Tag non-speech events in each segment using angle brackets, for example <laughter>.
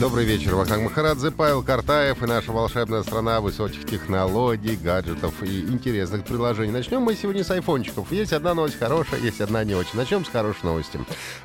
Добрый вечер, Вахтанг Махарадзе, Павел Картаев и наша волшебная страна высоких технологий, гаджетов и интересных приложений. Начнем мы сегодня с айфончиков. Есть одна новость хорошая, есть одна не очень. Начнем с хорошей новости.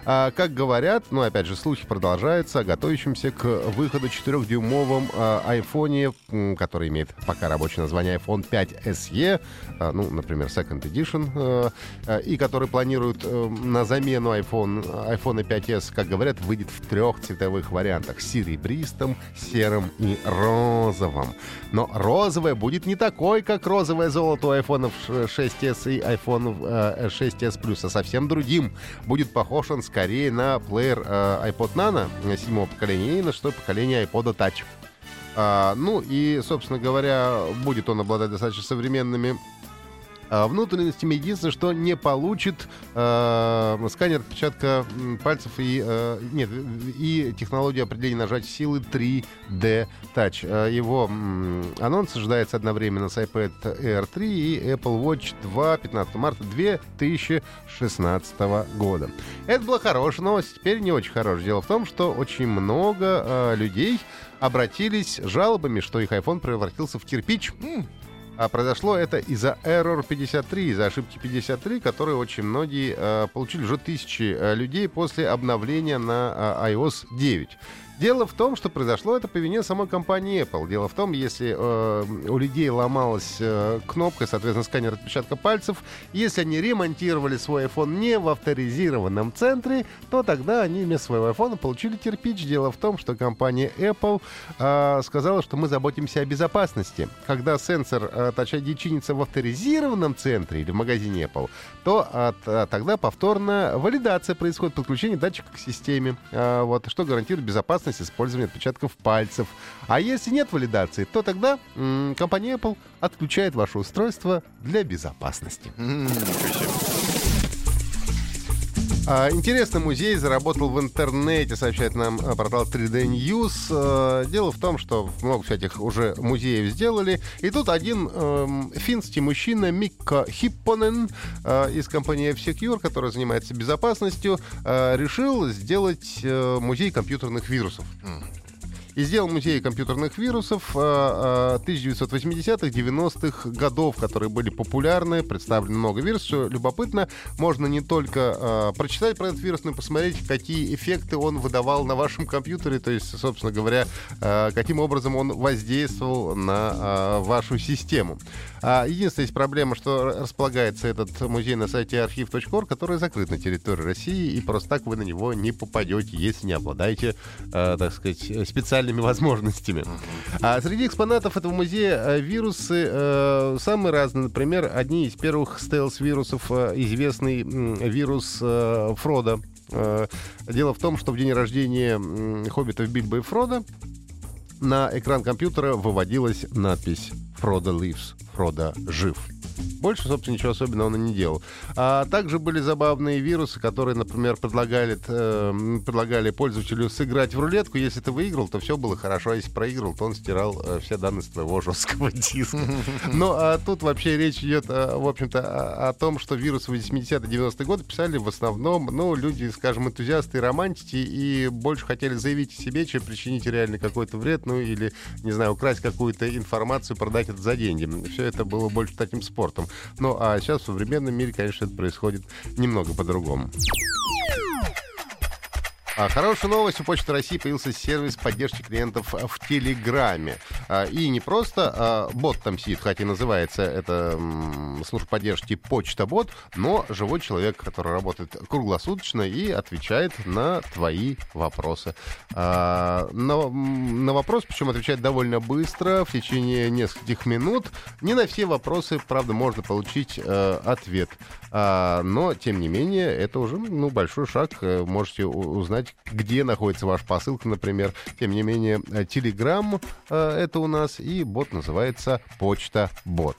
А, как говорят, ну опять же, слухи продолжаются о готовящемся к выходу 4-дюймовом а, айфоне, который имеет пока рабочее название iPhone 5 SE, а, ну, например, Second Edition, а, а, и который планируют а, на замену iPhone, iPhone 5s, как говорят, выйдет в трех цветовых вариантах серебристом, серым и розовым. Но розовое будет не такой, как розовое золото у iPhone 6s и iPhone 6s Plus, а совсем другим. Будет похож он скорее на плеер э, iPod Nano седьмого поколения и на что поколение iPod Touch. А, ну и, собственно говоря, будет он обладать достаточно современными внутренностями. Единственное, что не получит э, сканер отпечатка пальцев и, э, нет, и технологию определения нажатия силы 3D Touch. Его анонс ожидается одновременно с iPad Air 3 и Apple Watch 2 15 марта 2016 года. Это была хорошая новость, теперь не очень хорошая. Дело в том, что очень много э, людей обратились жалобами, что их iPhone превратился в кирпич. А произошло это из-за Error 53, из-за ошибки 53, которые очень многие э, получили уже тысячи э, людей после обновления на э, iOS 9. Дело в том, что произошло это по вине самой компании Apple. Дело в том, если э, у людей ломалась э, кнопка, соответственно, сканер отпечатка пальцев, если они ремонтировали свой iPhone не в авторизированном центре, то тогда они вместо своего iPhone получили кирпич. Дело в том, что компания Apple э, сказала, что мы заботимся о безопасности. Когда сенсор э, Touch ID чинится в авторизированном центре или в магазине Apple, то от, а, тогда повторно валидация происходит, подключение датчика к системе, э, вот, что гарантирует безопасность использования отпечатков пальцев. А если нет валидации, то тогда м- компания Apple отключает ваше устройство для безопасности. А, интересно, музей заработал в интернете, сообщает нам а, портал 3D News. А, дело в том, что много всяких уже музеев сделали. И тут один э, финский мужчина Микко Хиппонен э, из компании F-Secure, которая занимается безопасностью, э, решил сделать э, музей компьютерных вирусов и сделал музей компьютерных вирусов 1980-х, 90-х годов, которые были популярны, представлено много вирусов. Что любопытно, можно не только э, прочитать про этот вирус, но и посмотреть, какие эффекты он выдавал на вашем компьютере, то есть, собственно говоря, э, каким образом он воздействовал на э, вашу систему. А единственная есть проблема, что располагается этот музей на сайте архив.орг, который закрыт на территории России, и просто так вы на него не попадете, если не обладаете, э, так сказать, специальными возможностями. А среди экспонатов этого музея э, вирусы э, самые разные. Например, одни из первых стелс-вирусов, э, известный э, вирус э, Фрода. Э, дело в том, что в день рождения э, хоббитов Бильбо и Фрода на экран компьютера выводилась надпись «Фрода lives», «Фрода жив». Больше, собственно, ничего особенного он и не делал. А также были забавные вирусы, которые, например, предлагали, э, предлагали пользователю сыграть в рулетку. Если ты выиграл, то все было хорошо, а если проиграл, то он стирал э, все данные с твоего жесткого <laughs> диска. Но а тут вообще речь идет, а, в общем-то, о, о том, что вирусы в 80-90-е годы писали в основном, ну, люди, скажем, энтузиасты и романтики, и больше хотели заявить о себе, чем причинить реально какой-то вред, ну, или, не знаю, украсть какую-то информацию, продать это за деньги. Все это было больше таким спортом. Ну, а сейчас в современном мире, конечно, это происходит немного по-другому. А, хорошая новость. У Почты России появился сервис поддержки клиентов в Телеграме. А, и не просто а, бот там сидит, хотя и называется это служба поддержки Почта Бот, но живой человек, который работает круглосуточно и отвечает на твои вопросы. На, на вопрос, причем отвечает довольно быстро, в течение нескольких минут. Не на все вопросы, правда, можно получить э, ответ. Но, тем не менее, это уже ну, большой шаг. Э, можете узнать, где находится ваша посылка, например. Тем не менее, Telegram э, это у нас, и бот называется Почта Бот.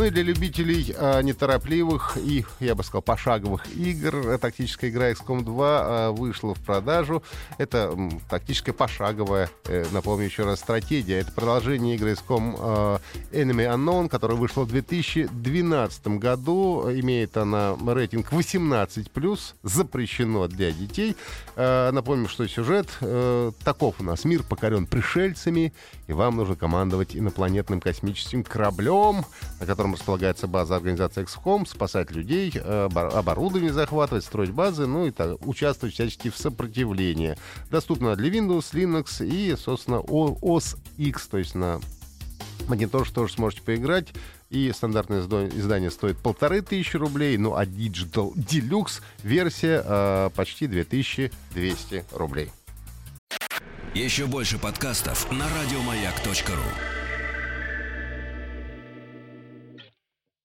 Ну и для любителей а, неторопливых и, я бы сказал, пошаговых игр, тактическая игра XCOM 2 а, вышла в продажу. Это м, тактическая пошаговая, э, напомню еще раз, стратегия. Это продолжение игры XCOM а, Enemy Unknown, которая вышла в 2012 году. Имеет она рейтинг 18+, запрещено для детей. А, напомню, что сюжет э, таков у нас. Мир покорен пришельцами, и вам нужно командовать инопланетным космическим кораблем, на котором располагается база организации XCOM, спасать людей, э, оборудование захватывать, строить базы, ну и так, участвовать всячески в сопротивлении. Доступно для Windows, Linux и, собственно, OS X, то есть на монитор тоже сможете поиграть. И стандартное издание стоит полторы тысячи рублей, ну а Digital Deluxe версия э, почти 2200 рублей. Еще больше подкастов на радиомаяк.ру